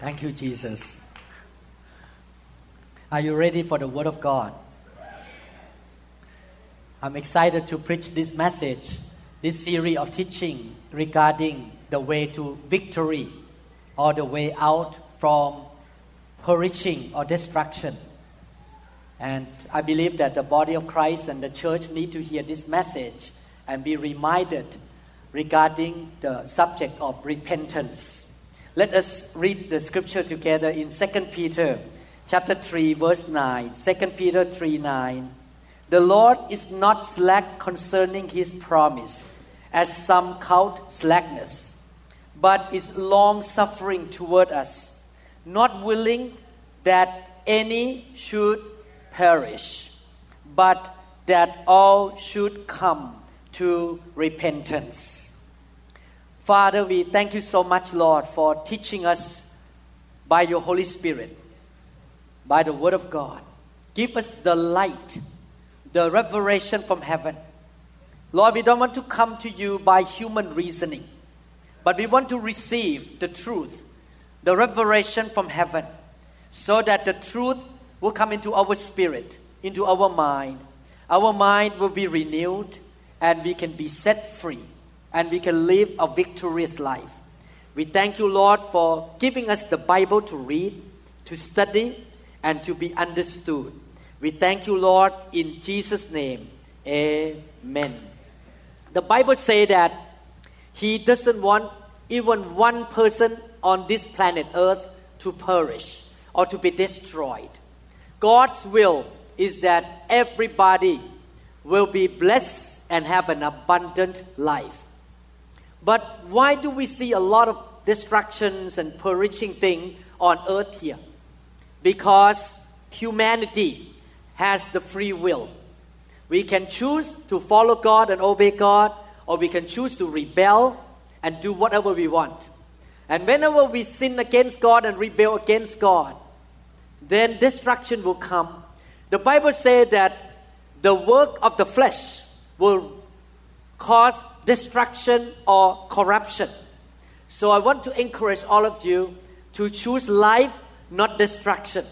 Thank you, Jesus. Are you ready for the Word of God? I'm excited to preach this message, this series of teaching regarding the way to victory or the way out from perishing or destruction. And I believe that the body of Christ and the church need to hear this message and be reminded regarding the subject of repentance. Let us read the scripture together in 2 Peter chapter 3 verse 9. 2 Peter 3 9. The Lord is not slack concerning his promise, as some count slackness, but is long suffering toward us, not willing that any should perish, but that all should come to repentance. Father, we thank you so much, Lord, for teaching us by your Holy Spirit, by the Word of God. Give us the light, the revelation from heaven. Lord, we don't want to come to you by human reasoning, but we want to receive the truth, the revelation from heaven, so that the truth will come into our spirit, into our mind. Our mind will be renewed, and we can be set free and we can live a victorious life. We thank you, Lord, for giving us the Bible to read, to study, and to be understood. We thank you, Lord, in Jesus' name. Amen. The Bible says that He doesn't want even one person on this planet Earth to perish or to be destroyed. God's will is that everybody will be blessed and have an abundant life. But why do we see a lot of destructions and perishing things on earth here? Because humanity has the free will. We can choose to follow God and obey God, or we can choose to rebel and do whatever we want. And whenever we sin against God and rebel against God, then destruction will come. The Bible says that the work of the flesh will cause destruction or corruption. So I want to encourage all of you to choose life, not destruction.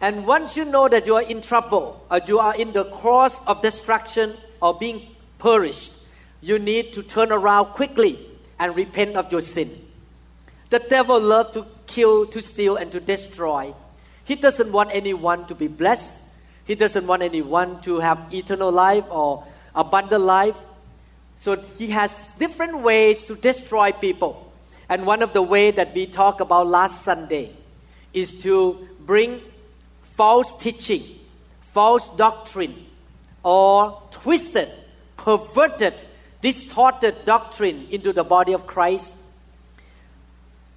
And once you know that you are in trouble or you are in the course of destruction or being perished, you need to turn around quickly and repent of your sin. The devil loves to kill, to steal, and to destroy. He doesn't want anyone to be blessed. He doesn't want anyone to have eternal life or abundant life. So he has different ways to destroy people. And one of the ways that we talked about last Sunday is to bring false teaching, false doctrine, or twisted, perverted, distorted doctrine into the body of Christ.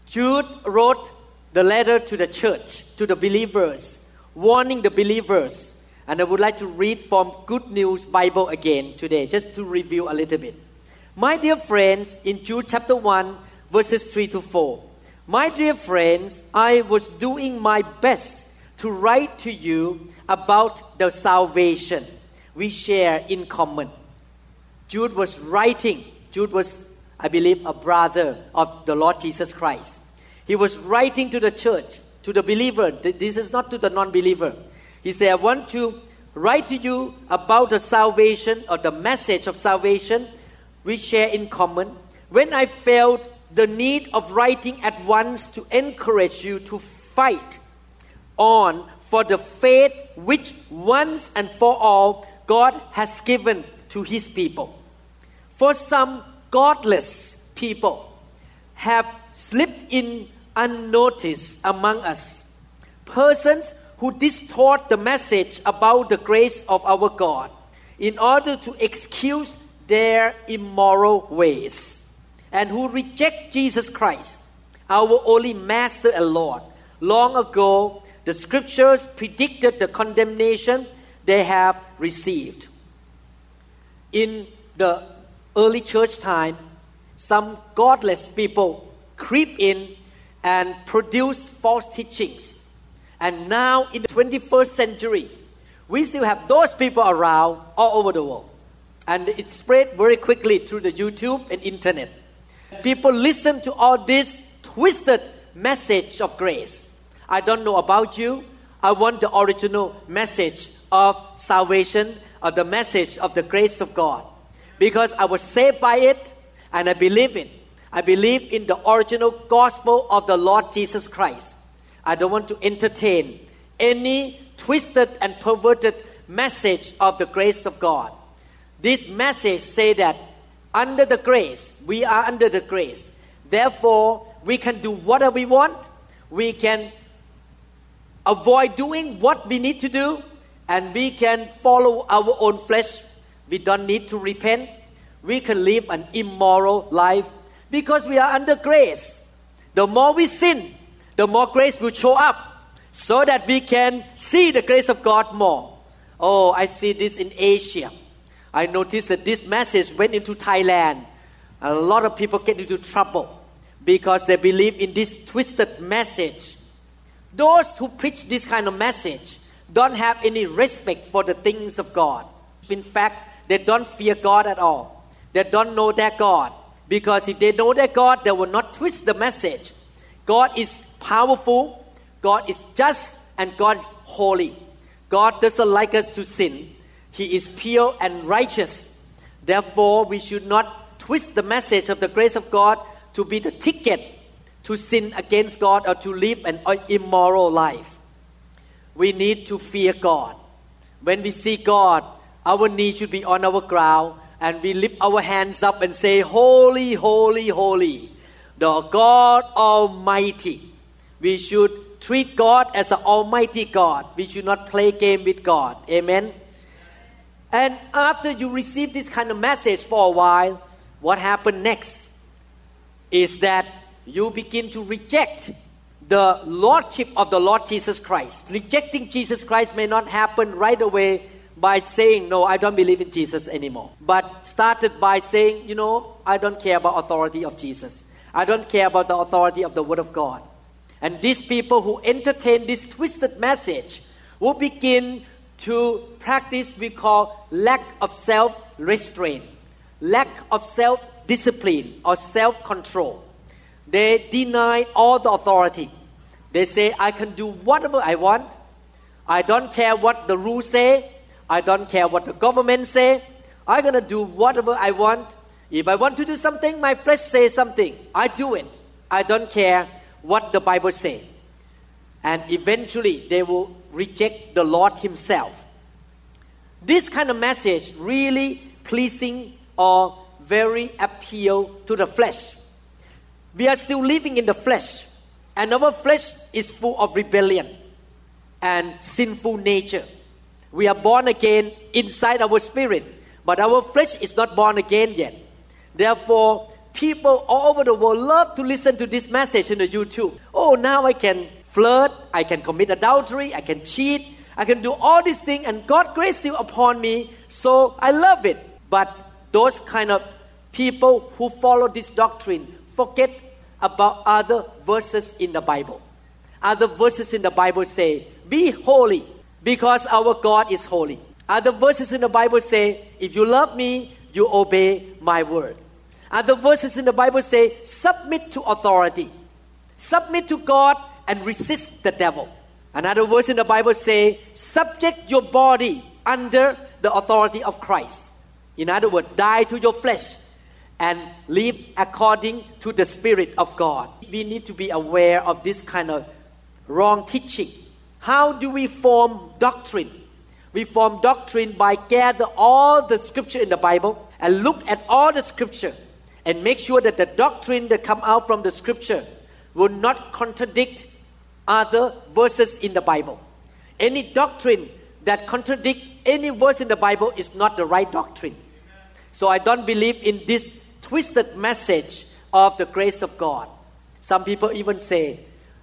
Jude wrote the letter to the church, to the believers, warning the believers and I would like to read from Good News Bible again today, just to review a little bit. My dear friends, in Jude chapter 1, verses 3 to 4. My dear friends, I was doing my best to write to you about the salvation we share in common. Jude was writing, Jude was, I believe, a brother of the Lord Jesus Christ. He was writing to the church, to the believer. This is not to the non believer he said, I want to write to you about the salvation or the message of salvation we share in common. When I felt the need of writing at once to encourage you to fight on for the faith which once and for all God has given to his people. For some godless people have slipped in unnoticed among us. Persons who distort the message about the grace of our God in order to excuse their immoral ways. and who reject Jesus Christ, our only Master and Lord. Long ago, the scriptures predicted the condemnation they have received. In the early church time, some godless people creep in and produce false teachings. And now, in the 21st century, we still have those people around all over the world. And it spread very quickly through the YouTube and internet. People listen to all this twisted message of grace. I don't know about you. I want the original message of salvation or the message of the grace of God. Because I was saved by it and I believe it. I believe in the original gospel of the Lord Jesus Christ. I don't want to entertain any twisted and perverted message of the grace of God. This message say that under the grace, we are under the grace. Therefore, we can do whatever we want. We can avoid doing what we need to do, and we can follow our own flesh. We don't need to repent. We can live an immoral life because we are under grace. The more we sin, the more grace will show up so that we can see the grace of God more. Oh, I see this in Asia. I noticed that this message went into Thailand. A lot of people get into trouble because they believe in this twisted message. Those who preach this kind of message don't have any respect for the things of God. In fact, they don't fear God at all. They don't know their God. Because if they know their God, they will not twist the message. God is powerful, God is just, and God is holy. God doesn't like us to sin. He is pure and righteous. Therefore, we should not twist the message of the grace of God to be the ticket to sin against God or to live an immoral life. We need to fear God. When we see God, our knee should be on our ground and we lift our hands up and say, Holy, holy, holy, the God Almighty. We should treat God as an Almighty God. We should not play game with God. Amen. And after you receive this kind of message for a while, what happened next is that you begin to reject the lordship of the Lord Jesus Christ. Rejecting Jesus Christ may not happen right away by saying, No, I don't believe in Jesus anymore. But started by saying, You know, I don't care about authority of Jesus. I don't care about the authority of the Word of God. And these people who entertain this twisted message will begin to practice we call lack of self restraint, lack of self discipline or self control. They deny all the authority. They say, I can do whatever I want. I don't care what the rules say. I don't care what the government say. I'm gonna do whatever I want. If I want to do something, my flesh says something. I do it. I don't care what the Bible say. And eventually, they will reject the Lord Himself. This kind of message really pleasing or very appeal to the flesh. We are still living in the flesh, and our flesh is full of rebellion and sinful nature. We are born again inside our spirit, but our flesh is not born again yet. Therefore, people all over the world love to listen to this message in the YouTube. Oh, now I can flirt, I can commit adultery, I can cheat, I can do all these things, and God grace still upon me, so I love it. But those kind of people who follow this doctrine forget about other verses in the Bible. Other verses in the Bible say, Be holy because our God is holy. Other verses in the Bible say, if you love me, you obey my word. Other verses in the Bible say, submit to authority. Submit to God and resist the devil. Another verse in the Bible say, subject your body under the authority of Christ. In other words, die to your flesh and live according to the Spirit of God. We need to be aware of this kind of wrong teaching how do we form doctrine? We form doctrine by gather all the scripture in the Bible and look at all the scripture and make sure that the doctrine that come out from the scripture will not contradict other verses in the Bible. Any doctrine that contradict any verse in the Bible is not the right doctrine. So I don't believe in this twisted message of the grace of God. Some people even say,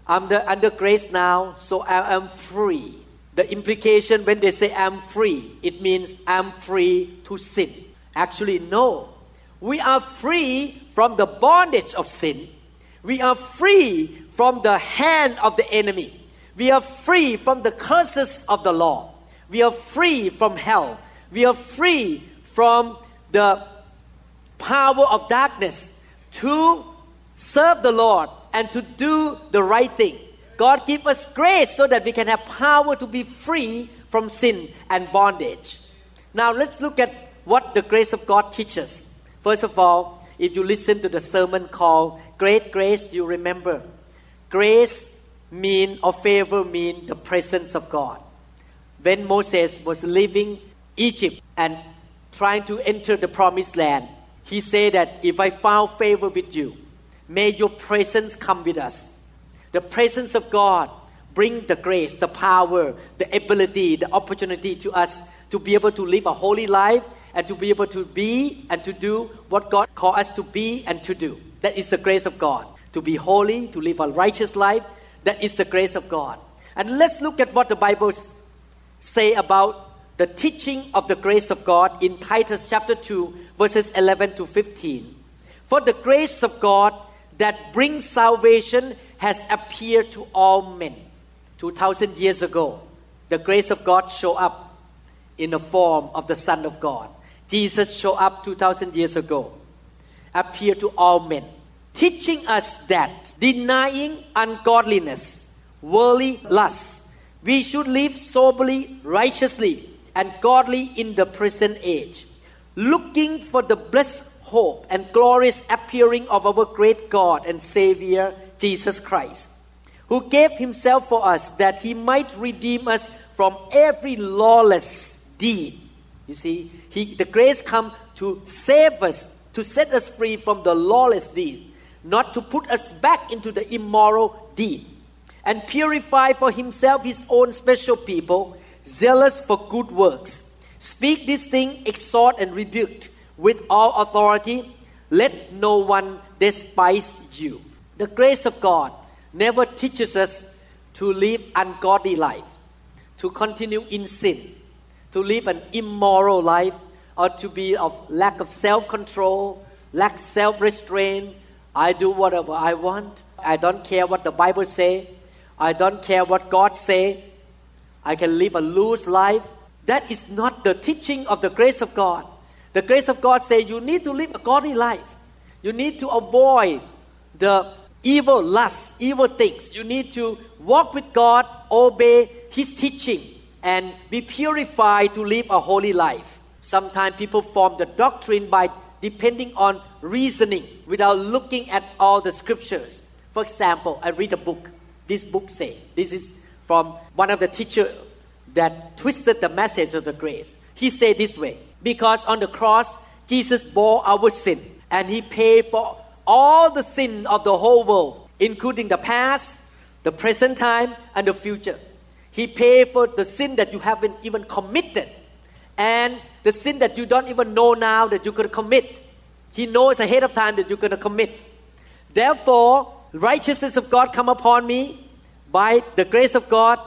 I'm the, under grace now, so I am free. The implication when they say I'm free, it means I'm free to sin. Actually, no. We are free from the bondage of sin. We are free from the hand of the enemy. We are free from the curses of the law. We are free from hell. We are free from the power of darkness to serve the Lord and to do the right thing. God give us grace so that we can have power to be free from sin and bondage. Now let's look at what the grace of God teaches. First of all, if you listen to the sermon called Great Grace, you remember grace mean or favor mean the presence of God. When Moses was leaving Egypt and trying to enter the promised land, he said that if I found favor with you, may your presence come with us. The presence of God bring the grace, the power, the ability, the opportunity to us to be able to live a holy life and to be able to be and to do what God called us to be and to do. That is the grace of God. To be holy, to live a righteous life, that is the grace of God. And let's look at what the Bible say about the teaching of the grace of God in Titus chapter 2 verses 11 to 15. For the grace of God that brings salvation has appeared to all men. 2000 years ago, the grace of God showed up in the form of the Son of God. Jesus showed up 2000 years ago, appeared to all men, teaching us that denying ungodliness, worldly lust, we should live soberly, righteously, and godly in the present age, looking for the blessed hope and glorious appearing of our great God and Savior, Jesus Christ, who gave himself for us that he might redeem us from every lawless deed. You see, he, the grace come to save us, to set us free from the lawless deed, not to put us back into the immoral deed, and purify for himself his own special people zealous for good works. Speak this thing, exhort and rebuke with all authority. Let no one despise you. The grace of God never teaches us to live ungodly life, to continue in sin, to live an immoral life, or to be of lack of self-control, lack self-restraint. I do whatever I want. I don't care what the Bible say. I don't care what God say. I can live a loose life. That is not the teaching of the grace of God. The grace of God say you need to live a godly life. You need to avoid the evil lusts, evil things. You need to walk with God, obey His teaching, and be purified to live a holy life. Sometimes people form the doctrine by depending on reasoning without looking at all the scriptures. For example, I read a book. This book say this is from one of the teacher that twisted the message of the grace. He said this way, because on the cross, Jesus bore our sin and he paid for all the sin of the whole world, including the past, the present time, and the future. He paid for the sin that you haven't even committed and the sin that you don't even know now that you're going to commit. He knows ahead of time that you're going to commit. Therefore, righteousness of God come upon me by the grace of God,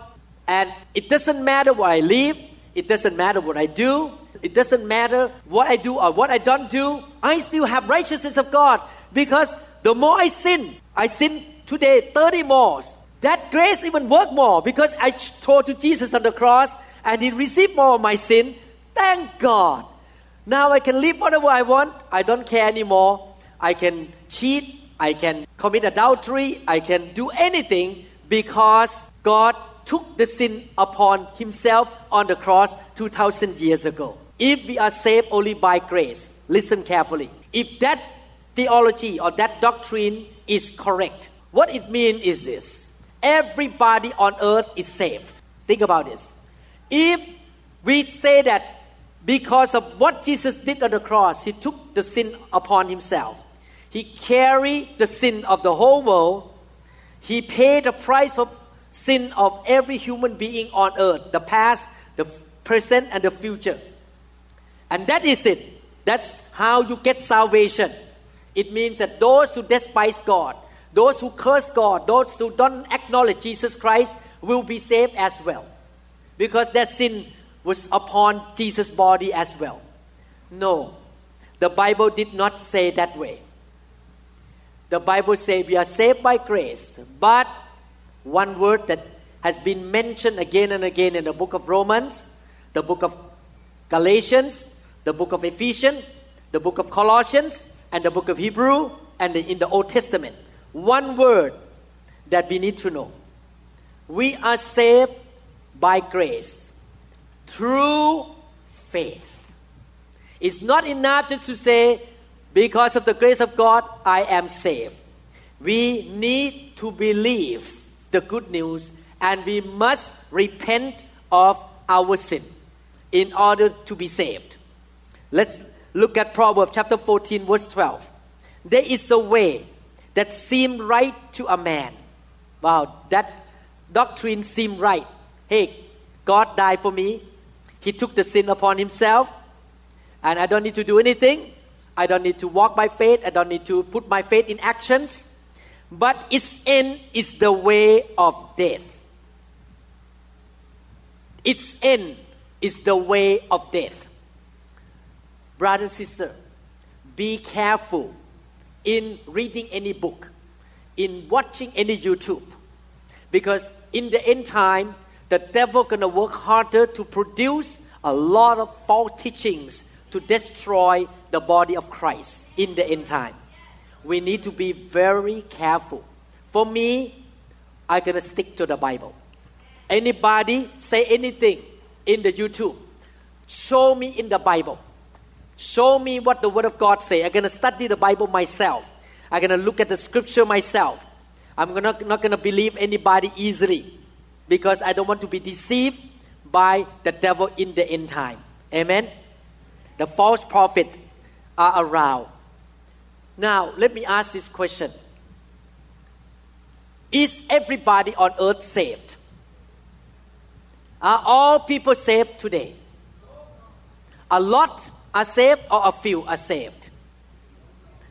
and it doesn't matter what I live, it doesn't matter what I do, it doesn't matter what I do or what I don't do, I still have righteousness of God because the more I sin, I sin today 30 more. That grace even work more because I told to Jesus on the cross and he received more of my sin. Thank God. Now I can live whatever I want. I don't care anymore. I can cheat. I can commit adultery. I can do anything because God took the sin upon himself on the cross 2000 years ago. If we are saved only by grace, listen carefully. If that theology or that doctrine is correct, what it means is this. Everybody on earth is saved. Think about this. If we say that because of what Jesus did on the cross, he took the sin upon himself. He carried the sin of the whole world he paid the price for sin of every human being on earth, the past, the present, and the future. And that is it. That's how you get salvation. It means that those who despise God, those who curse God, those who don't acknowledge Jesus Christ will be saved as well. Because their sin was upon Jesus' body as well. No, the Bible did not say that way. The Bible says we are saved by grace, but one word that has been mentioned again and again in the book of Romans, the book of Galatians, the book of Ephesians, the book of Colossians, and the book of Hebrew, and in the Old Testament. One word that we need to know. We are saved by grace through faith. It's not enough just to say, because of the grace of God, I am saved. We need to believe the good news and we must repent of our sin in order to be saved. Let's look at Proverbs chapter 14, verse 12. There is a way that seems right to a man. Wow, that doctrine seemed right. Hey, God died for me. He took the sin upon himself, and I don't need to do anything. I don't need to walk by faith. I don't need to put my faith in actions. But its end is the way of death. Its end is the way of death. Brother and sister, be careful in reading any book, in watching any YouTube, because in the end time, the devil gonna work harder to produce a lot of false teachings to destroy the body of Christ in the end time. We need to be very careful. For me, I'm gonna stick to the Bible. Anybody say anything in the YouTube, show me in the Bible. Show me what the Word of God say. I'm gonna study the Bible myself. I'm gonna look at the Scripture myself. I'm gonna, not gonna believe anybody easily because I don't want to be deceived by the devil in the end time. Amen. The false prophet are around. Now, let me ask this question Is everybody on earth saved? Are all people saved today? A lot are saved or a few are saved?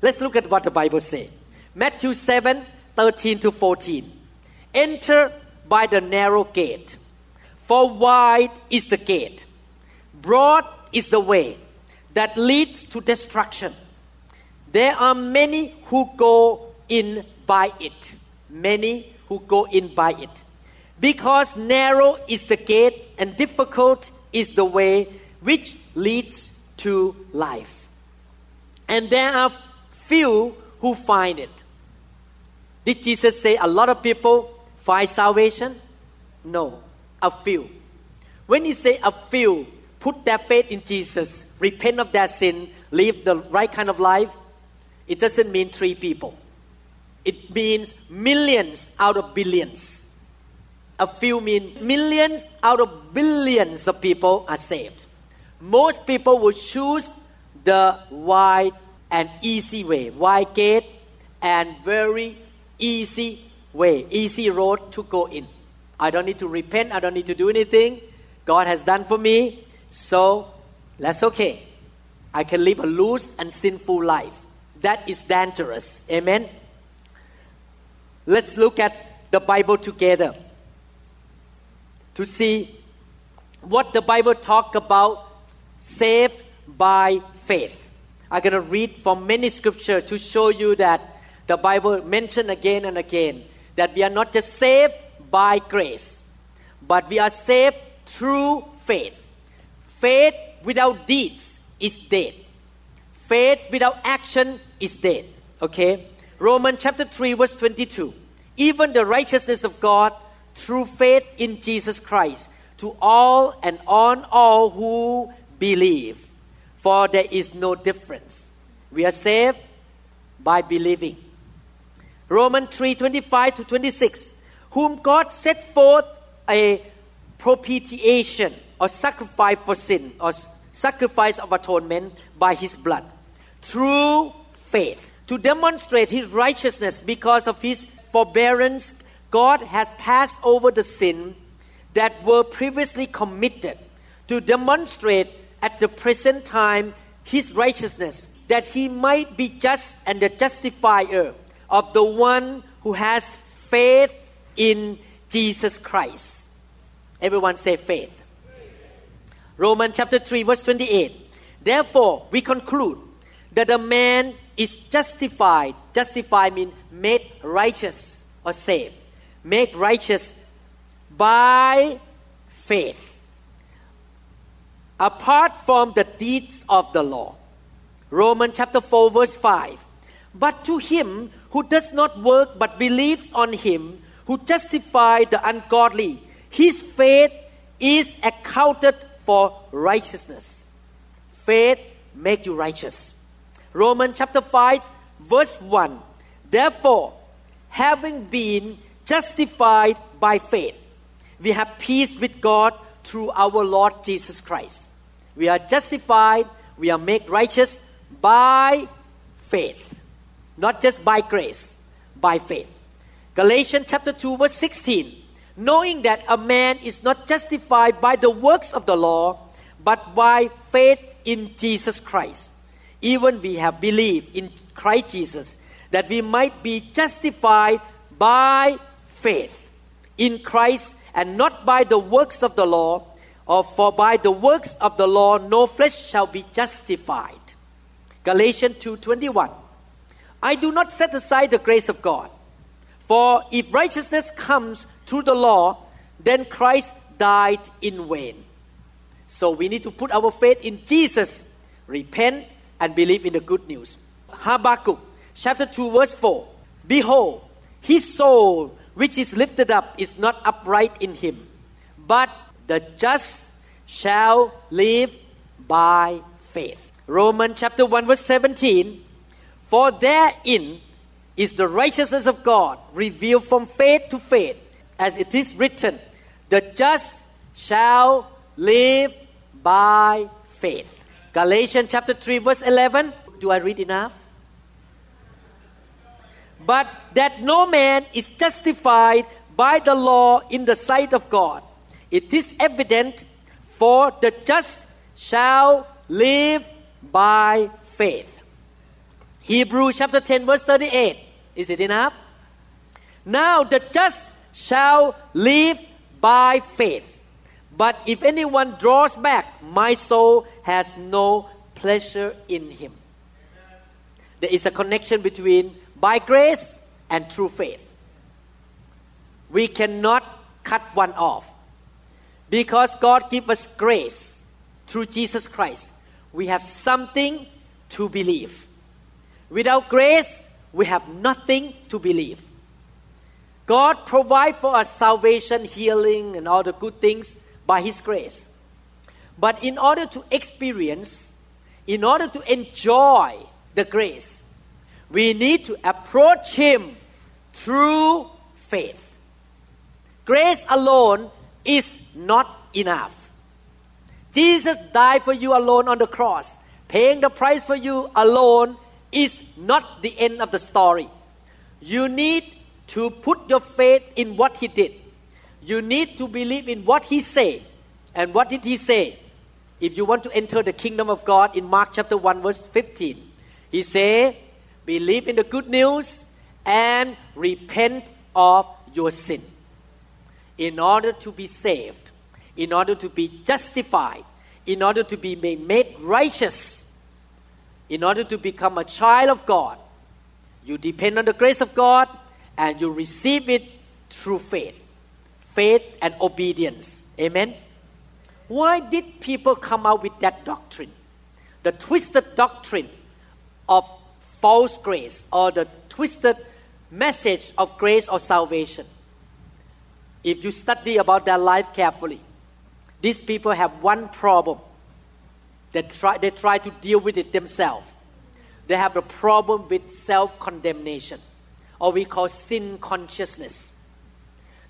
Let's look at what the Bible says. Matthew 7 13 to 14. Enter by the narrow gate, for wide is the gate, broad is the way that leads to destruction. There are many who go in by it. Many who go in by it. Because narrow is the gate and difficult is the way which leads to life. And there are few who find it. Did Jesus say a lot of people find salvation? No, a few. When he say a few, put their faith in Jesus, repent of their sin, live the right kind of life, it doesn't mean three people. It means millions out of billions. A few mean millions out of billions of people are saved. Most people will choose the wide and easy way, wide gate and very easy way, easy road to go in. I don't need to repent, I don't need to do anything. God has done for me, so that's okay. I can live a loose and sinful life. That is dangerous. Amen. Let's look at the Bible together to see what the Bible talk about saved by faith. I'm going to read from many scripture to show you that the Bible mentioned again and again that we are not just saved by grace, but we are saved through faith. Faith without deeds is dead. Faith without action is dead. Okay? Romans chapter 3, verse 22. Even the righteousness of God through faith in Jesus Christ to all and on all who believe. For there is no difference. We are saved by believing. Romans 3 25 to 26. Whom God set forth a propitiation or sacrifice for sin or sacrifice of atonement by his blood through faith to demonstrate his righteousness because of his forbearance god has passed over the sin that were previously committed to demonstrate at the present time his righteousness that he might be just and the justifier of the one who has faith in Jesus Christ. Everyone say faith. Romans chapter 3, verse 28. Therefore, we conclude that a man is justified. Justify means made righteous or saved. Made righteous by faith. Apart from the deeds of the law. Romans chapter 4, verse 5. But to him who does not work but believes on him who justifies the ungodly, his faith is accounted for righteousness. Faith make you righteous. Romans chapter 5 verse 1. Therefore, having been justified by faith, we have peace with God through our Lord Jesus Christ. We are justified, we are made righteous by faith. Not just by grace, by faith. Galatians chapter 2 verse 16 knowing that a man is not justified by the works of the law, but by faith in Jesus Christ. Even we have believed in Christ Jesus, that we might be justified by faith in Christ and not by the works of the law, or for by the works of the law no flesh shall be justified. Galatians 2:21 I do not set aside the grace of God. For if righteousness comes through the law, then Christ died in vain. So we need to put our faith in Jesus, repent, and believe in the good news. Habakkuk chapter 2, verse 4 Behold, his soul which is lifted up is not upright in him, but the just shall live by faith. Romans chapter 1, verse 17 For therein is the righteousness of God revealed from faith to faith as it is written, the just shall live by faith. Galatians chapter 3, verse 11. Do I read enough? But that no man is justified by the law in the sight of God. It is evident, for the just shall live by faith. Hebrew chapter 10, verse 38. Is it enough? Now the just shall live by faith. But if anyone draws back, my soul has no pleasure in him. There is a connection between by grace and true faith. We cannot cut one off. Because God gives us grace through Jesus Christ, we have something to believe. Without grace, we have nothing to believe. God provides for us salvation, healing, and all the good things by His grace. But in order to experience, in order to enjoy the grace, we need to approach Him through faith. Grace alone is not enough. Jesus died for you alone on the cross. Paying the price for you alone is not the end of the story. You need to put your faith in what he did. You need to believe in what he said. And what did he say? If you want to enter the kingdom of God in Mark chapter 1 verse 15, he said, believe in the good news and repent of your sin. In order to be saved, in order to be justified, in order to be made righteous, in order to become a child of God, you depend on the grace of God and you receive it through faith. Faith and obedience. Amen. Why did people come out with that doctrine? The twisted doctrine of false grace or the twisted message of grace or salvation. If you study about their life carefully, these people have one problem. They try, they try to deal with it themselves. They have a problem with self condemnation or we call sin consciousness.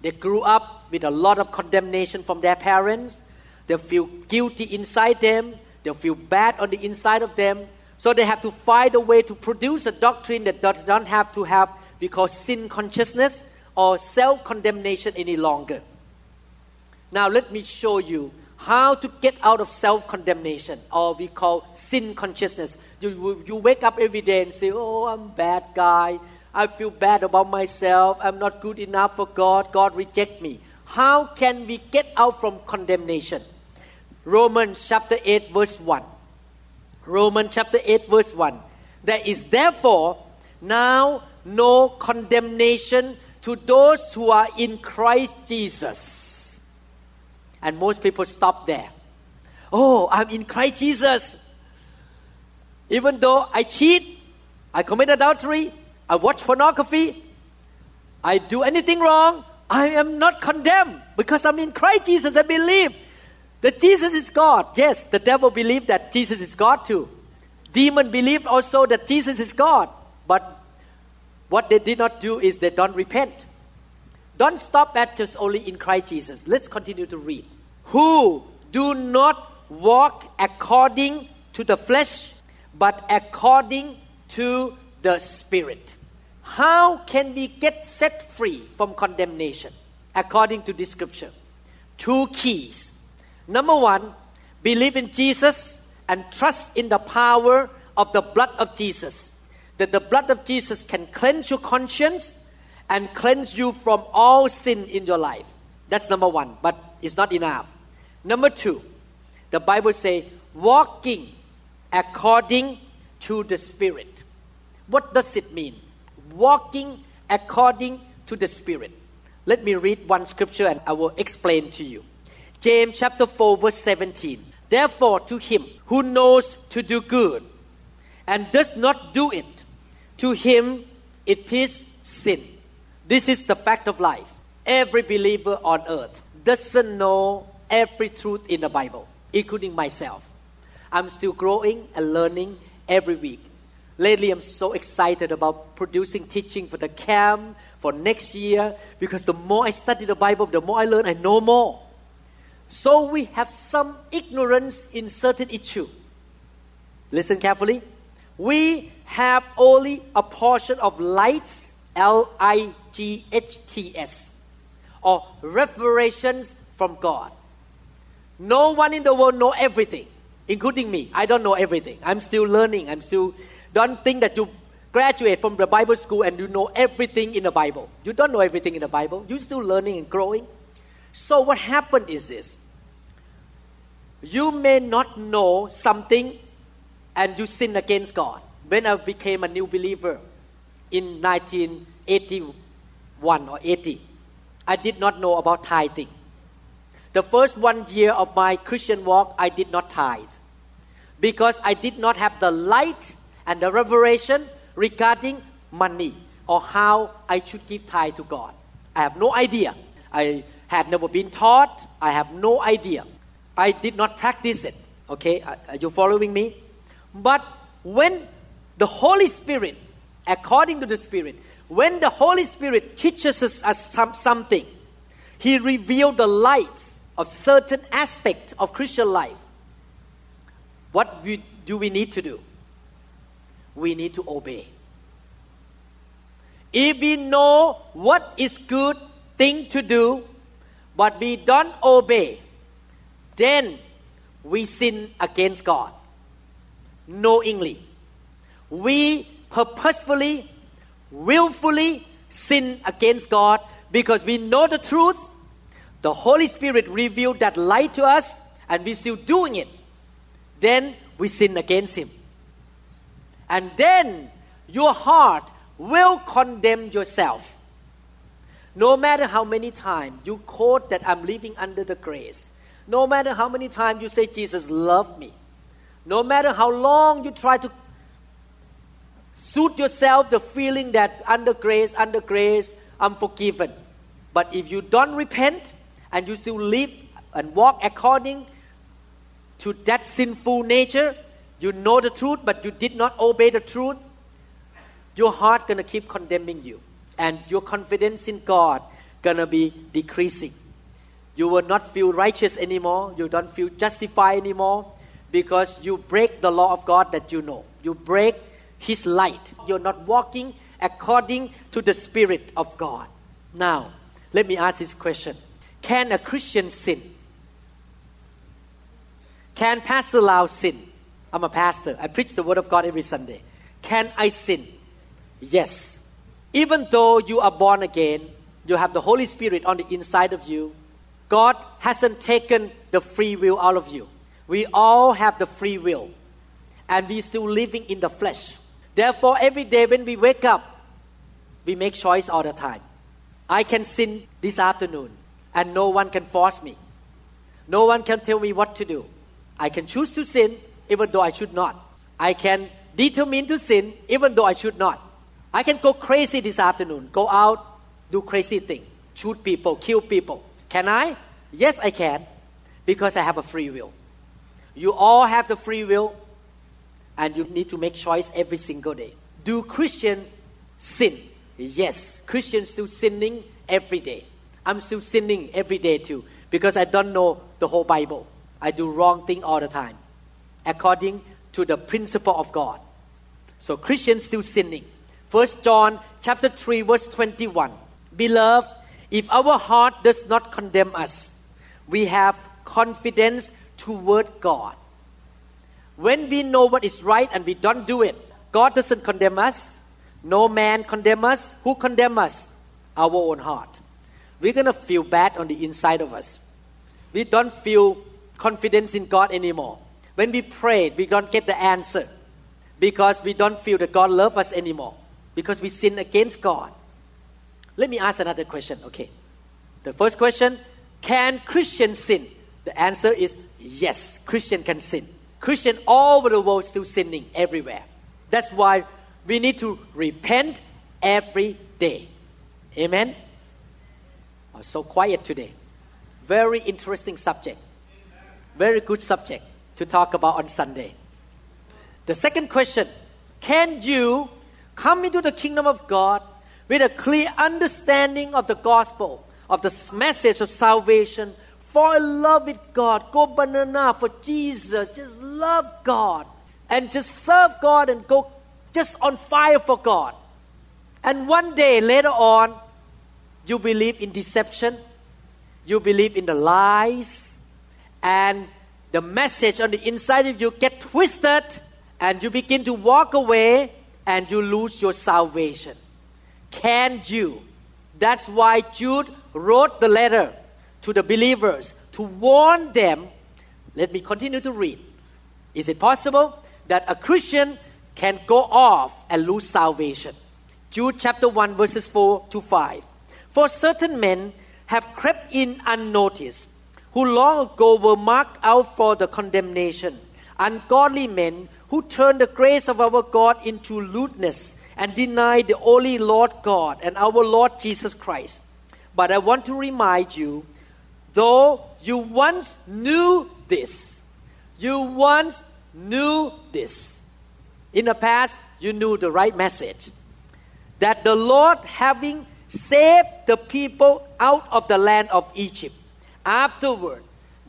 They grew up with a lot of condemnation from their parents. They feel guilty inside them. They feel bad on the inside of them. So they have to find a way to produce a doctrine that does not have to have we call sin consciousness or self condemnation any longer. Now let me show you how to get out of self condemnation, or we call sin consciousness. You, you wake up every day and say, Oh, I'm bad guy. I feel bad about myself. I'm not good enough for God. God reject me. How can we get out from condemnation? Romans chapter 8, verse 1. Romans chapter 8, verse 1. There is therefore now no condemnation to those who are in Christ Jesus. And most people stop there. Oh, I'm in Christ Jesus. Even though I cheat, I commit adultery, I watch pornography, I do anything wrong, I am not condemned because I'm in Christ Jesus. I believe that Jesus is God. Yes, the devil believed that Jesus is God too. Demon believed also that Jesus is God. But what they did not do is they don't repent. Don't stop at just only in Christ Jesus. Let's continue to read. Who do not walk according to the flesh, but according to the Spirit. How can we get set free from condemnation according to this scripture? Two keys. Number one, believe in Jesus and trust in the power of the blood of Jesus. That the blood of Jesus can cleanse your conscience and cleanse you from all sin in your life. That's number one, but it's not enough. Number two, the Bible says, walking according to the Spirit. What does it mean? Walking according to the Spirit. Let me read one scripture and I will explain to you. James chapter 4, verse 17. Therefore, to him who knows to do good and does not do it, to him it is sin. This is the fact of life. Every believer on earth doesn't know every truth in the Bible, including myself. I'm still growing and learning every week. Lately, I'm so excited about producing teaching for the camp for next year because the more I study the Bible, the more I learn, I know more. So we have some ignorance in certain issue. Listen carefully. We have only a portion of lights, L I G H T S, or revelations from God. No one in the world know everything, including me. I don't know everything. I'm still learning. I'm still. Don't think that you graduate from the Bible school and you know everything in the Bible. You don't know everything in the Bible. You're still learning and growing. So what happened is this. You may not know something and you sin against God. When I became a new believer in 1981 or 80, I did not know about tithing. The first one year of my Christian walk, I did not tithe because I did not have the light and the revelation regarding money or how I should give tithe to God. I have no idea. I had never been taught. I have no idea. I did not practice it. Okay, are you following me? But when the Holy Spirit, according to the Spirit, when the Holy Spirit teaches us some, something, He revealed the lights of certain aspect of Christian life. What we, do we need to do? We need to obey. If we know what is good thing to do, but we don't obey, then we sin against God knowingly. We purposefully, willfully sin against God because we know the truth. The Holy Spirit revealed that light to us and we're still doing it. Then we sin against Him. And then your heart will condemn yourself. No matter how many times you quote that I'm living under the grace, no matter how many times you say Jesus loved me, no matter how long you try to suit yourself the feeling that under grace, under grace, I'm forgiven. But if you don't repent and you still live and walk according to that sinful nature, you know the truth, but you did not obey the truth, your heart gonna keep condemning you, and your confidence in God gonna be decreasing. You will not feel righteous anymore. You don't feel justified anymore because you break the law of God that you know. You break His light. You're not walking according to the Spirit of God. Now, let me ask this question Can a Christian sin? Can Pastor Lau sin? I'm a pastor. I preach the word of God every Sunday. Can I sin? Yes. Even though you are born again, you have the Holy Spirit on the inside of you. God hasn't taken the free will out of you. We all have the free will. And we're still living in the flesh. Therefore, every day when we wake up, we make choice all the time. I can sin this afternoon, and no one can force me. No one can tell me what to do. I can choose to sin even though I should not. I can determine to sin even though I should not. I can go crazy this afternoon, go out, do crazy thing, shoot people, kill people. Can I? Yes, I can, because I have a free will. You all have the free will, and you need to make choice every single day. Do Christian sin? Yes, Christians still sinning every day. I'm still sinning every day too because I don't know the whole Bible. I do wrong thing all the time, according to the principle of God. So Christians still sinning. First John chapter 3 verse 21. Beloved, if our heart does not condemn us, we have confidence toward God. When we know what is right and we don't do it, God doesn't condemn us. No man condemn us. Who condemn us? Our own heart. We're gonna feel bad on the inside of us. We don't feel confidence in God anymore. When we pray, we don't get the answer because we don't feel that God loves us anymore because we sin against God. Let me ask another question. Okay. The first question Can Christians sin? The answer is yes, Christian can sin. Christian all over the world still sinning everywhere. That's why we need to repent every day. Amen. Oh, so quiet today. Very interesting subject. Very good subject to talk about on Sunday. The second question Can you come into the kingdom of God with a clear understanding of the gospel, of the message of salvation, fall in love with God, go banana for Jesus, just love God, and just serve God and go just on fire for God. And one day later on, you believe in deception, you believe in the lies, and the message on the inside of you get twisted, and you begin to walk away and you lose your salvation. Can you? That's why Jude wrote the letter to the believers to warn them. Let me continue to read. Is it possible that a Christian can go off and lose salvation? Jude chapter 1, verses 4 to 5. For certain men have crept in unnoticed, who long ago were marked out for the condemnation, ungodly men who turned the grace of our God into lewdness and deny the only Lord God and our Lord Jesus Christ. But I want to remind you, though you once knew this, you once knew this. In the past, you knew the right message that the Lord, having saved the people out of the land of Egypt, afterward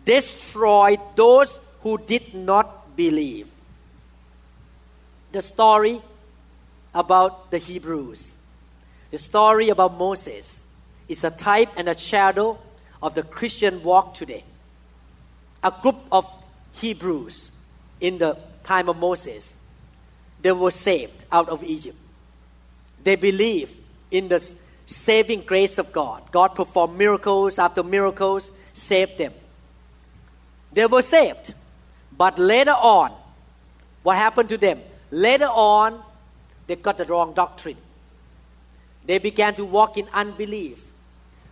destroyed those who did not believe. The story about the Hebrews. The story about Moses is a type and a shadow of the Christian walk today. A group of Hebrews in the time of Moses, they were saved out of Egypt. They believed in the saving grace of God. God performed miracles after miracles, saved them. They were saved. But later on, what happened to them? Later on, they got the wrong doctrine. They began to walk in unbelief.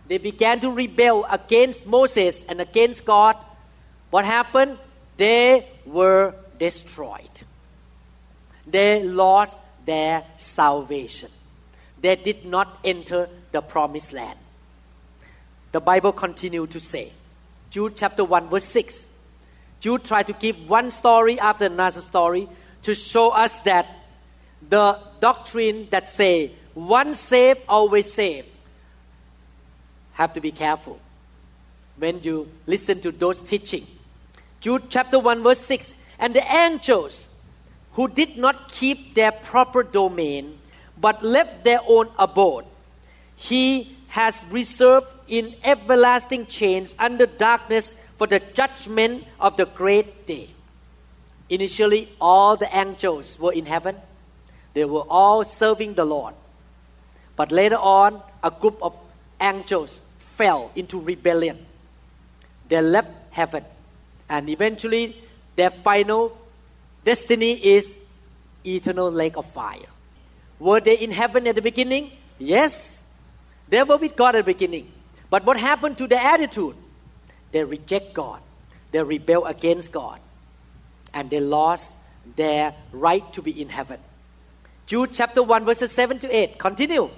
They began to rebel against Moses and against God. What happened? They were destroyed. They lost their salvation. They did not enter the promised land. The Bible continued to say, Jude chapter 1, verse 6. Jude tried to give one story after another story to show us that the doctrine that say once saved always saved have to be careful when you listen to those teaching jude chapter 1 verse 6 and the angels who did not keep their proper domain but left their own abode he has reserved in everlasting chains under darkness for the judgment of the great day. Initially, all the angels were in heaven. They were all serving the Lord. But later on, a group of angels fell into rebellion. They left heaven. And eventually, their final destiny is eternal lake of fire. Were they in heaven at the beginning? Yes. They were with God at the beginning. But what happened to their attitude? They reject God. They rebel against God. And they lost their right to be in heaven. Jude chapter 1 verses 7 to 8. Continue.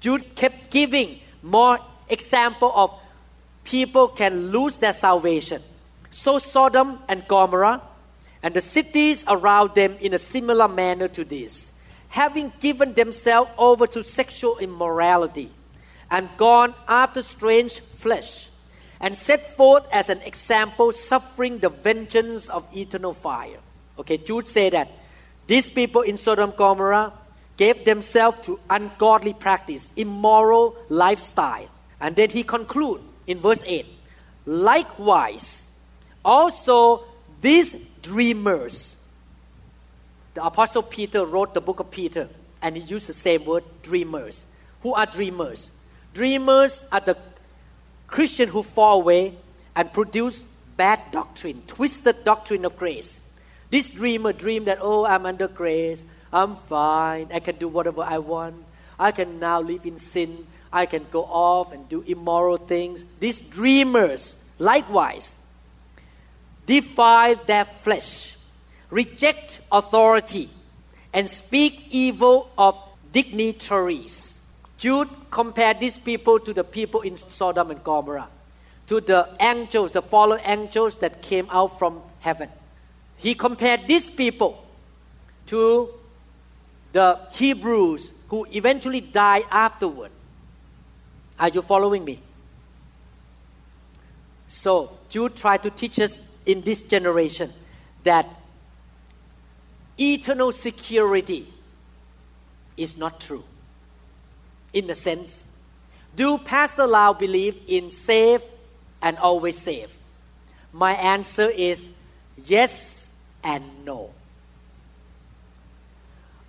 Jude kept giving more example of people can lose their salvation. So Sodom and Gomorrah and the cities around them in a similar manner to this, having given themselves over to sexual immorality and gone after strange flesh, and set forth as an example, suffering the vengeance of eternal fire. Okay, Jude said that these people in Sodom and Gomorrah gave themselves to ungodly practice, immoral lifestyle. And then he conclude in verse 8, likewise, also these dreamers. The Apostle Peter wrote the book of Peter, and he used the same word, dreamers. Who are dreamers? Dreamers are the Christian who fall away and produce bad doctrine, twisted doctrine of grace. This dreamer dream that, oh, I'm under grace, I'm fine, I can do whatever I want, I can now live in sin, I can go off and do immoral things. These dreamers, likewise, defile their flesh, reject authority, and speak evil of dignitaries. Jude compared these people to the people in Sodom and Gomorrah, to the angels, the fallen angels that came out from heaven. He compared these people to the Hebrews who eventually died afterward. Are you following me? So, Jude tried to teach us in this generation that eternal security is not true. In the sense, do Pastor Lau believe in save and always save? My answer is yes and no.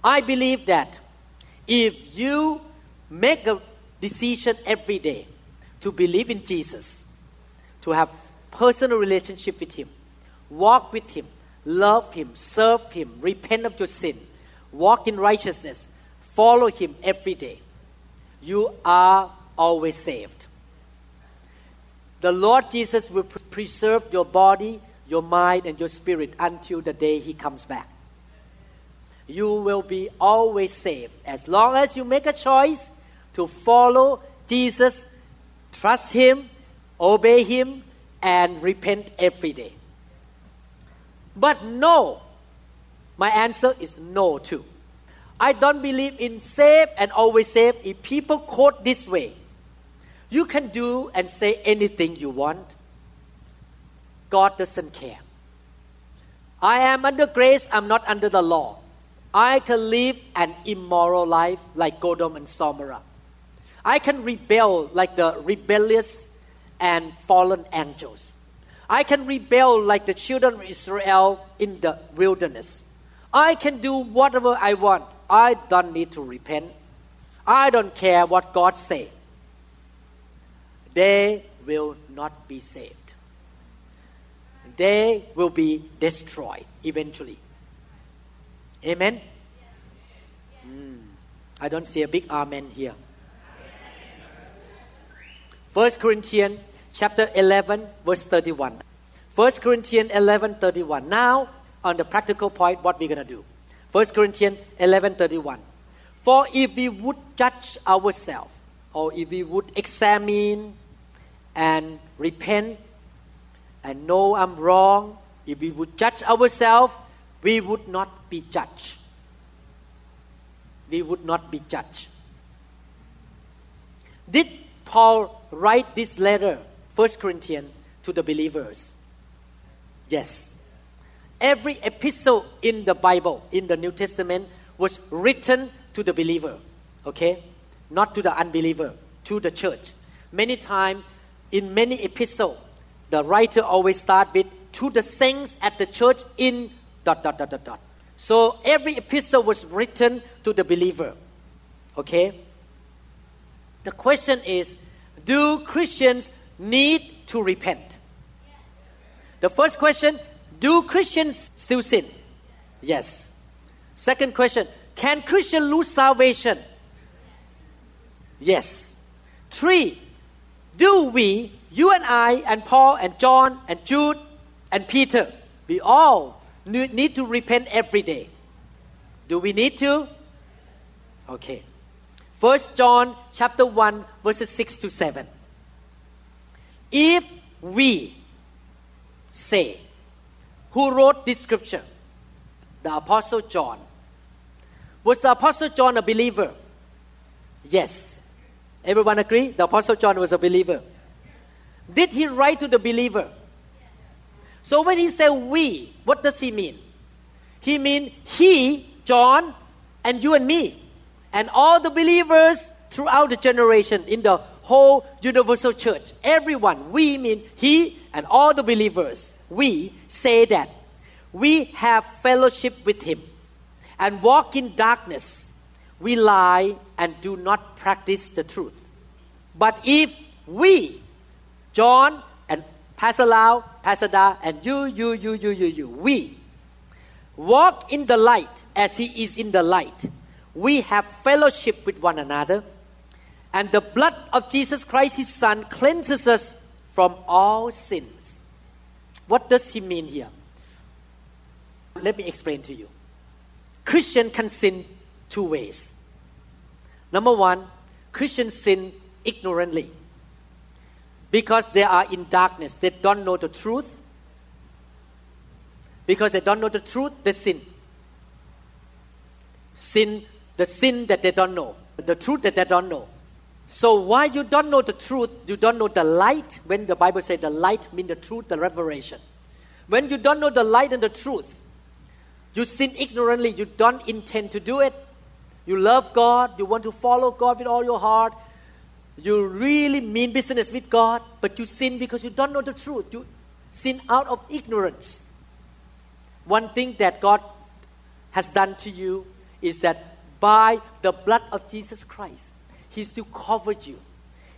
I believe that if you make a decision every day to believe in Jesus, to have personal relationship with Him, walk with Him, love Him, serve Him, repent of your sin, walk in righteousness, follow Him every day, you are always saved. The Lord Jesus will preserve your body, your mind, and your spirit until the day He comes back. You will be always saved as long as you make a choice to follow Jesus, trust Him, obey Him, and repent every day. But no, my answer is no too. I don't believe in save and always save. If people quote this way, you can do and say anything you want. God doesn't care. I am under grace, I'm not under the law. I can live an immoral life like Sodom and Gomorrah. I can rebel like the rebellious and fallen angels. I can rebel like the children of Israel in the wilderness. I can do whatever I want. I don't need to repent. I don't care what God say. They will not be saved. They will be destroyed eventually. Amen. Mm. I don't see a big amen here. 1 Corinthians chapter 11 verse 31. 1 Corinthians 11 31. Now, on the practical point, what we're to do. 1 Corinthians 11:31. For if we would judge ourselves, or if we would examine and repent and know I'm wrong, if we would judge ourselves, we would not be judged. We would not be judged. Did Paul write this letter, 1 Corinthians, to the believers? Yes. Every epistle in the Bible, in the New Testament, was written to the believer, okay? Not to the unbeliever, to the church. Many times, in many epistles, the writer always start with to the saints at the church in dot dot dot dot dot. So every epistle was written to the believer. Okay? The question is do Christians need to repent? The first question do Christians still sin? Yes. Second question can Christians lose salvation? Yes. Three, do we, you and I, and Paul, and John, and Jude, and Peter, we all need to repent every day? Do we need to? Okay. First John chapter 1 verses 6 to 7. If we say, who wrote this scripture? The Apostle John. Was the Apostle John a believer? Yes. Everyone agree? The Apostle John was a believer. Did he write to the believer? So when he said we, what does he mean? He mean he, John, and you and me, and all the believers throughout the generation in the whole universal church. Everyone, we mean he and all the believers. We say that we have fellowship with him and walk in darkness, we lie and do not practice the truth. But if we, John and Pastor Lau, Pastor Da, and you, you, you, you, you, you, we walk in the light as he is in the light, we have fellowship with one another, and the blood of Jesus Christ, his Son, cleanses us from all sins. What does he mean here? Let me explain to you. Christian can sin two ways. Number one, Christians sin ignorantly because they are in darkness. They don't know the truth. Because they don't know the truth, they sin. Sin, the sin that they don't know, the truth that they don't know. So why you don't know the truth, you don't know the light. When the Bible says the light means the truth, the revelation. When you don't know the light and the truth, you sin ignorantly, you don't intend to do it. You love God, you want to follow God with all your heart. You really mean business with God, but you sin because you don't know the truth. You sin out of ignorance. One thing that God has done to you is that by the blood of Jesus Christ, He still covered you,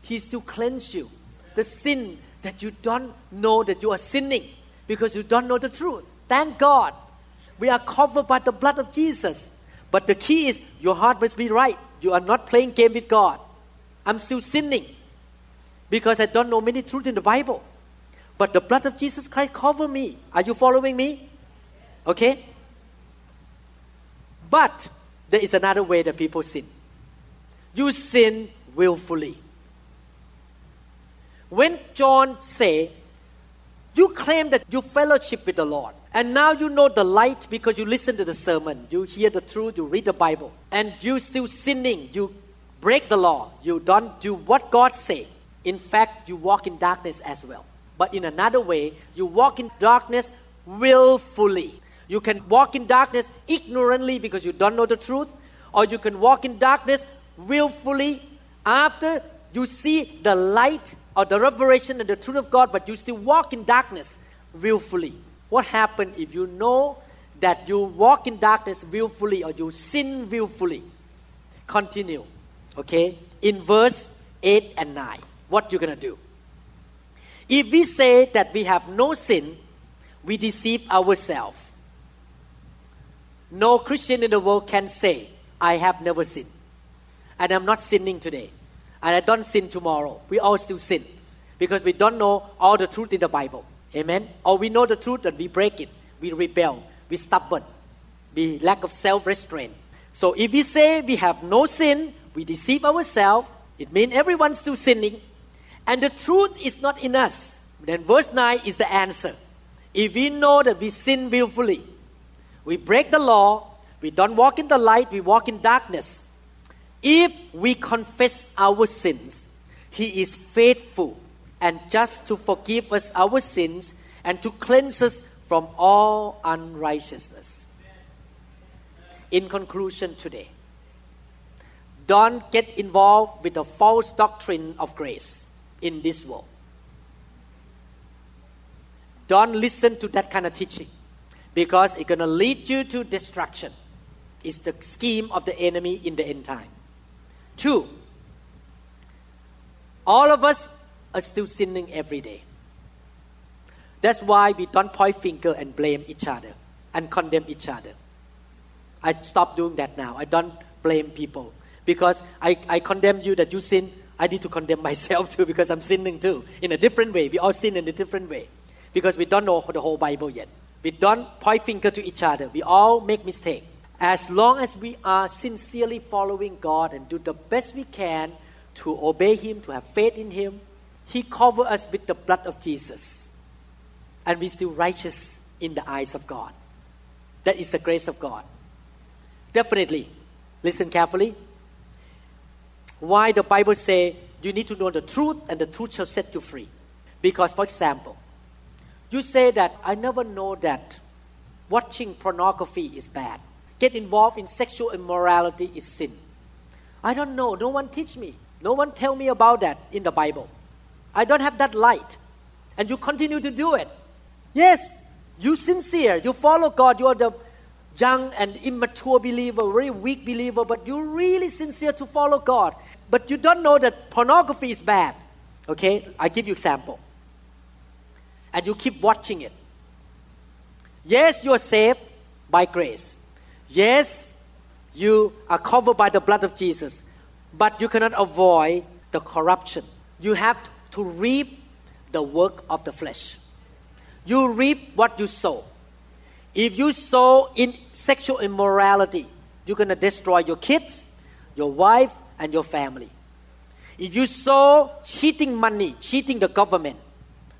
He still cleansed you. The sin that you don't know that you are sinning because you don't know the truth. Thank God we are covered by the blood of Jesus. But the key is your heart must be right. You are not playing game with God. I'm still sinning because I don't know many truths in the Bible. But the blood of Jesus Christ cover me. Are you following me? Okay? But there is another way that people sin. You sin willfully. When John say, you claim that you fellowship with the Lord, and now you know the light because you listen to the sermon, you hear the truth, you read the Bible, and you still sinning, you break the law, you don't do what God say. In fact, you walk in darkness as well. But in another way, you walk in darkness willfully. You can walk in darkness ignorantly because you don't know the truth, or you can walk in darkness willfully after you see the light or the revelation and the truth of God, but you still walk in darkness willfully. What happens if you know that you walk in darkness willfully or you sin willfully? Continue. Okay? In verse 8 and 9, what you're going to do? If we say that we have no sin, we deceive ourselves. No Christian in the world can say, I have never sinned. And I'm not sinning today. And I don't sin tomorrow. We all still sin because we don't know all the truth in the Bible. Amen. Or we know the truth and we break it. We rebel. We stubborn. We lack of self-restraint. So if we say we have no sin, we deceive ourselves. It means everyone's still sinning. And the truth is not in us. Then verse 9 is the answer. If we know that we sin willfully, we break the law, we don't walk in the light, we walk in darkness. If we confess our sins, He is faithful and just to forgive us our sins and to cleanse us from all unrighteousness. In conclusion, today, don't get involved with the false doctrine of grace in this world. don't listen to that kind of teaching because it's going to lead you to destruction. It's the scheme of the enemy in the end time. Two, all of us are still sinning every day. That's why we don't point finger and blame each other and condemn each other. I stop doing that now. I don't blame people because I, I condemn you that you sin. I need to condemn myself too because I'm sinning too in a different way. We all sin in a different way because we don't know the whole Bible yet. We don't point finger to each other. We all make mistake. As long as we are sincerely following God and do the best we can to obey Him, to have faith in Him, He cover us with the blood of Jesus, and we still righteous in the eyes of God. That is the grace of God. Definitely, listen carefully. Why the Bible say you need to know the truth and the truth shall set you free? Because, for example, you say that I never know that watching pornography is bad. Get involved in sexual immorality is sin. I don't know. No one teach me. No one tell me about that in the Bible. I don't have that light. And you continue to do it. Yes, you sincere. You follow God. You are the young and immature believer, very weak believer, but you're really sincere to follow God. But you don't know that pornography is bad. Okay, I give you example. And you keep watching it. Yes, you are saved by grace. Yes, you are covered by the blood of Jesus. But you cannot avoid the corruption. You have to reap the work of the flesh. You reap what you sow. If you sow in sexual immorality, you're going to destroy your kids, your wife, and your family. If you sow cheating money, cheating the government,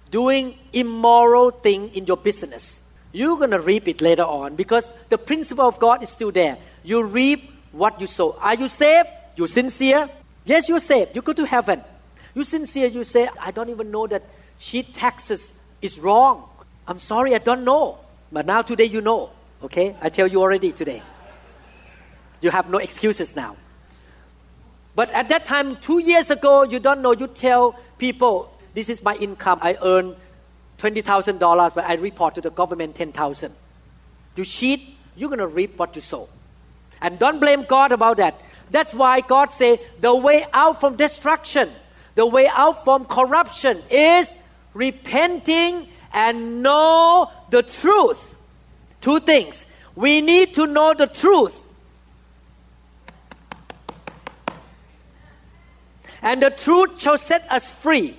doing immoral thing in your business, you're going to reap it later on because the principle of God is still there. You reap what you sow. Are you saved? You sincere? Yes, you're saved. You go to heaven. You sincere, you say, I don't even know that cheat taxes is wrong. I'm sorry, I don't know. But now today you know. Okay? I tell you already today. You have no excuses now. But at that time, two years ago, you don't know. You tell people, this is my income. I earn $20,000, but I report to the government 10000 You cheat, you're going to reap what you sow. And don't blame God about that. That's why God say the way out from destruction, the way out from corruption is repenting and know the truth. Two things. We need to know the truth. And the truth shall set us free.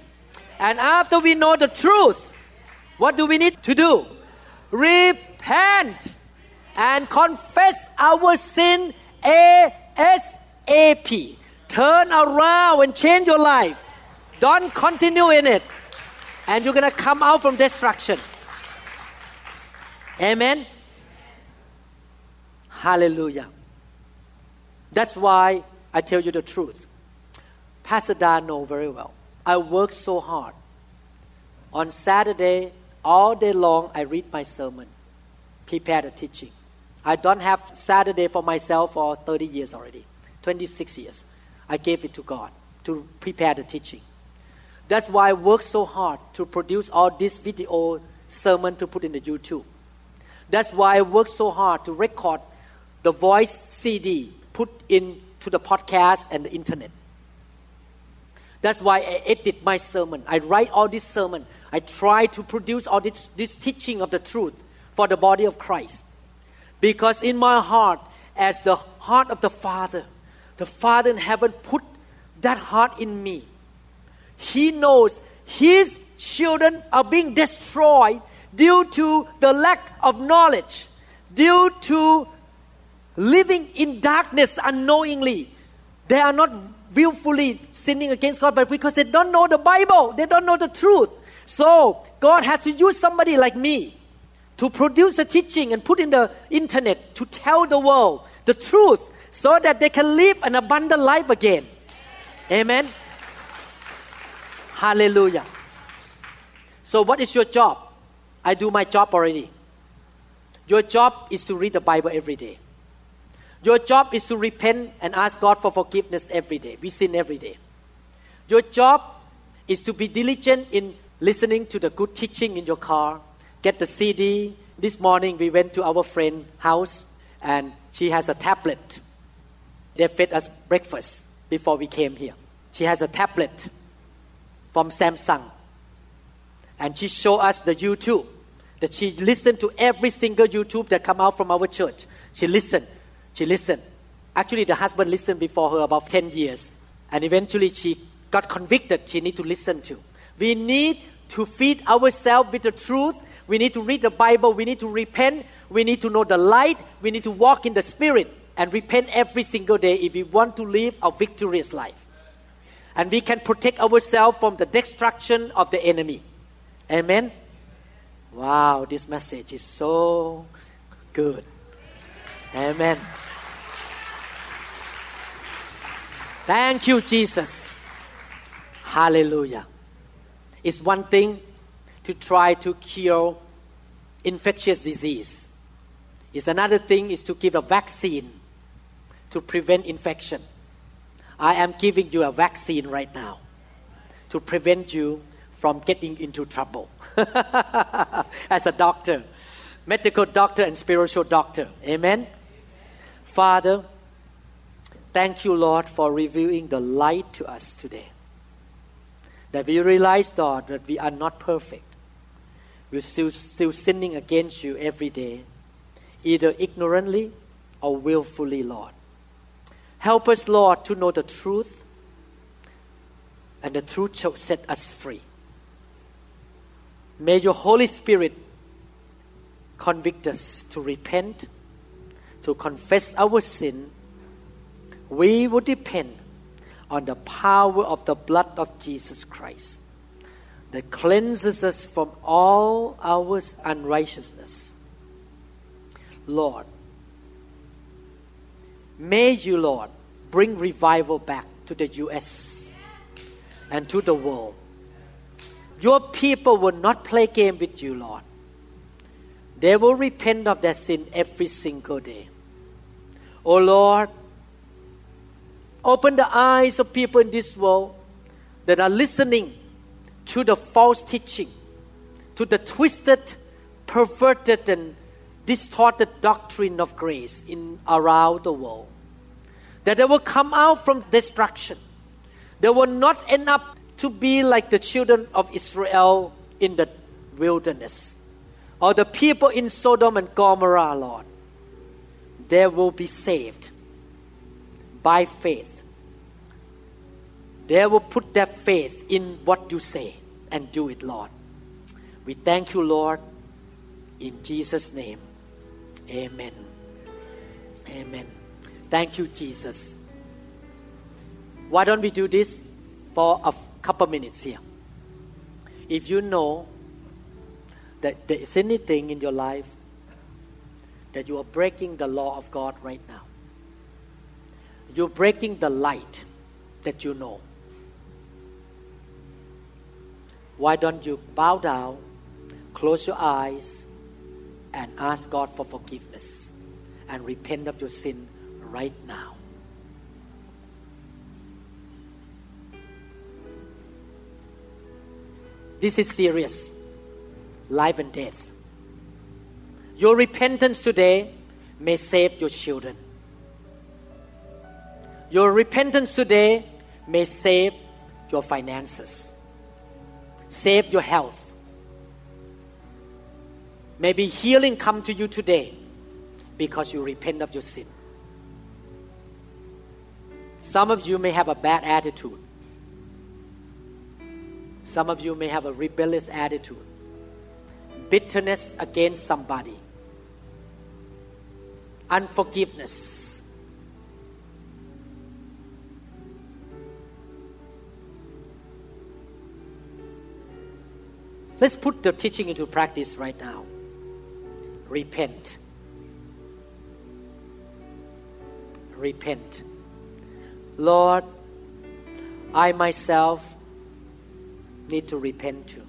And after we know the truth, what do we need to do? Repent and confess our sin ASAP. Turn around and change your life. Don't continue in it and you're going to come out from destruction. Amen. Hallelujah. That's why I tell you the truth. Pastor Dan know very well. I work so hard. On Saturday, all day long, I read my sermon, prepare the teaching. I don't have Saturday for myself for 30 years already, 26 years. I gave it to God to prepare the teaching. That's why I work so hard to produce all this video sermon to put in the YouTube. That's why I work so hard to record the voice CD, put into the podcast and the internet. That's why I edit my sermon. I write all this sermon. I try to produce all this, this teaching of the truth for the body of Christ. Because in my heart, as the heart of the Father, the Father in heaven put that heart in me he knows his children are being destroyed due to the lack of knowledge, due to living in darkness unknowingly. They are not willfully sinning against God, but because they don't know the Bible, they don't know the truth. So God has to use somebody like me to produce a teaching and put in the internet to tell the world the truth so that they can live an abundant life again. Amen. Hallelujah. So, what is your job? I do my job already. Your job is to read the Bible every day. Your job is to repent and ask God for forgiveness every day. We sin every day. Your job is to be diligent in listening to the good teaching in your car, get the CD. This morning we went to our friend's house and she has a tablet. They fed us breakfast before we came here. She has a tablet from Samsung. And she showed us the YouTube that she listened to every single YouTube that come out from our church. She listened. She listened. Actually, the husband listened before her about 10 years. And eventually she got convicted she need to listen to. We need to feed ourselves with the truth. We need to read the Bible. We need to repent. We need to know the light. We need to walk in the Spirit and repent every single day if we want to live a victorious life. And we can protect ourselves from the destruction of the enemy. Amen. Wow, this message is so good. Amen. Thank you, Jesus. Hallelujah. It's one thing to try to cure infectious disease. It's another thing is to give a vaccine to prevent infection. I am giving you a vaccine right now to prevent you from getting into trouble as a doctor, medical doctor, and spiritual doctor. Amen. Father, thank you, Lord, for revealing the light to us today. That we realize, Lord, that we are not perfect. We're still, still sinning against you every day, either ignorantly or willfully, Lord. Help us, Lord, to know the truth, and the truth shall set us free. May your Holy Spirit convict us to repent, to confess our sin. We will depend on the power of the blood of Jesus Christ that cleanses us from all our unrighteousness. Lord, may you, Lord, bring revival back to the U.S. and to the world. Your people will not play game with you, Lord. They will repent of their sin every single day. Oh Lord, open the eyes of people in this world that are listening to the false teaching, to the twisted, perverted, and distorted doctrine of grace in around the world. That they will come out from destruction. They will not end up to be like the children of Israel in the wilderness, or the people in Sodom and Gomorrah, Lord. They will be saved by faith. They will put their faith in what you say and do it, Lord. We thank you, Lord, in Jesus' name. Amen. Amen. Thank you, Jesus. Why don't we do this for a couple minutes here. If you know that there is anything in your life that you are breaking the law of God right now, you're breaking the light that you know. Why don't you bow down, close your eyes, and ask God for forgiveness and repent of your sin right now? This is serious. Life and death. Your repentance today may save your children. Your repentance today may save your finances, save your health. Maybe healing come to you today because you repent of your sin. Some of you may have a bad attitude. Some of you may have a rebellious attitude, bitterness against somebody, unforgiveness. Let's put the teaching into practice right now. Repent. Repent. Lord, I myself need to repent too.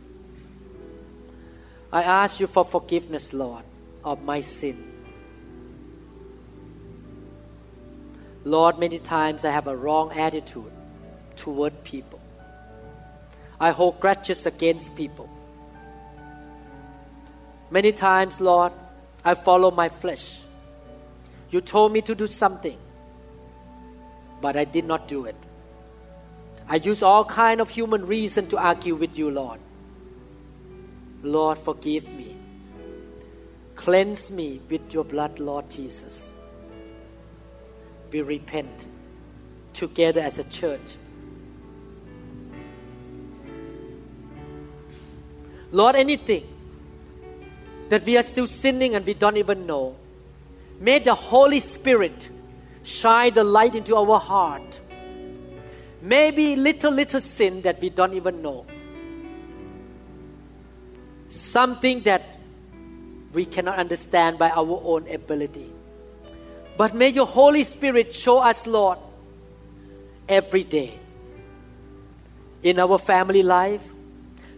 I ask you for forgiveness, Lord, of my sin. Lord, many times I have a wrong attitude toward people. I hold grudges against people. Many times, Lord, I follow my flesh. You told me to do something, but I did not do it. I use all kind of human reason to argue with you, Lord. Lord, forgive me. Cleanse me with your blood, Lord Jesus. We repent together as a church. Lord, anything that we are still sinning and we don't even know, may the Holy Spirit shine the light into our heart. Maybe little, little sin that we don't even know. Something that we cannot understand by our own ability. But may your Holy Spirit show us, Lord, every day in our family life,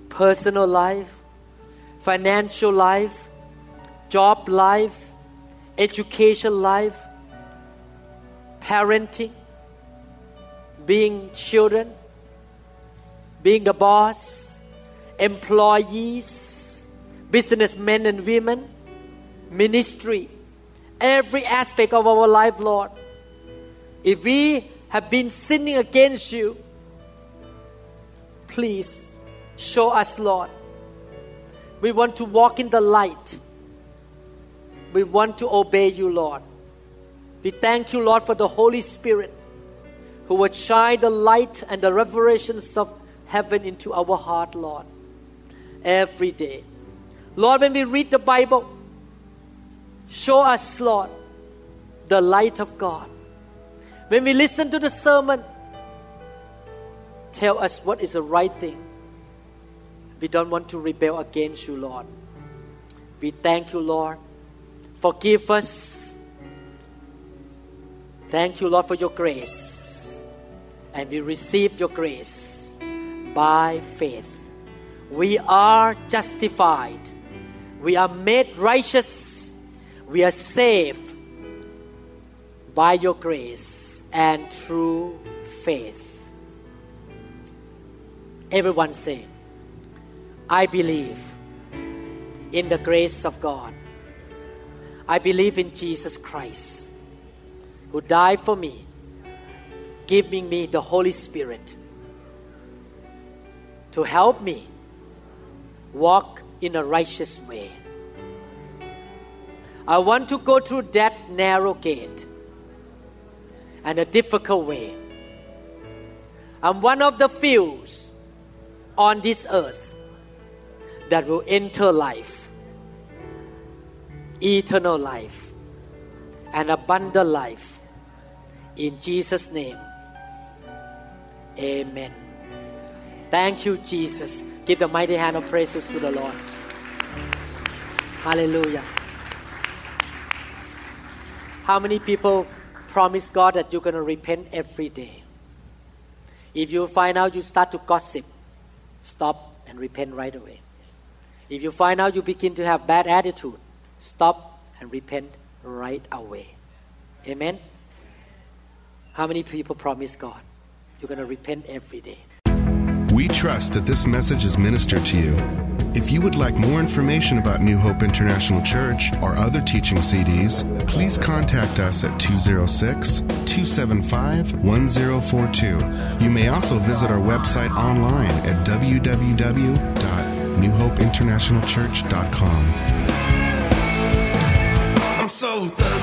personal life, financial life, job life, education life, parenting, being children, being the boss, employees, businessmen and women, ministry, every aspect of our life, Lord. If we have been sinning against you, please show us, Lord. We want to walk in the light. We want to obey you, Lord. We thank you, Lord, for the Holy Spirit who would shine the light and the revelations of heaven into our heart, Lord, every day. Lord, when we read the Bible, show us, Lord, the light of God. When we listen to the sermon, tell us what is the right thing. We don't want to rebel against you, Lord. We thank you, Lord. Forgive us. Thank you, Lord, for your grace. And we receive your grace by faith. We are justified. We are made righteous. We are saved by your grace and through faith. Everyone say, I believe in the grace of God. I believe in Jesus Christ who died for me, giving me the Holy Spirit to help me walk in a righteous way. I want to go through that narrow gate and a difficult way. I'm one of the few on this earth that will enter life, eternal life, and abundant life. In Jesus' name, Amen. Thank you, Jesus. Give the mighty hand of praises to the Lord. Hallelujah. How many people promise God that you're going to repent every day? If you find out you start to gossip, stop and repent right away. If you find out you begin to have bad attitude, stop and repent right away. Amen. How many people promise God you're going to repent every day? We trust that this message is ministered to you. If you would like more information about New Hope International Church or other teaching CDs, please contact us at 206 275 1042. You may also visit our website online at www.newhopeinternationalchurch.com. Thirsty.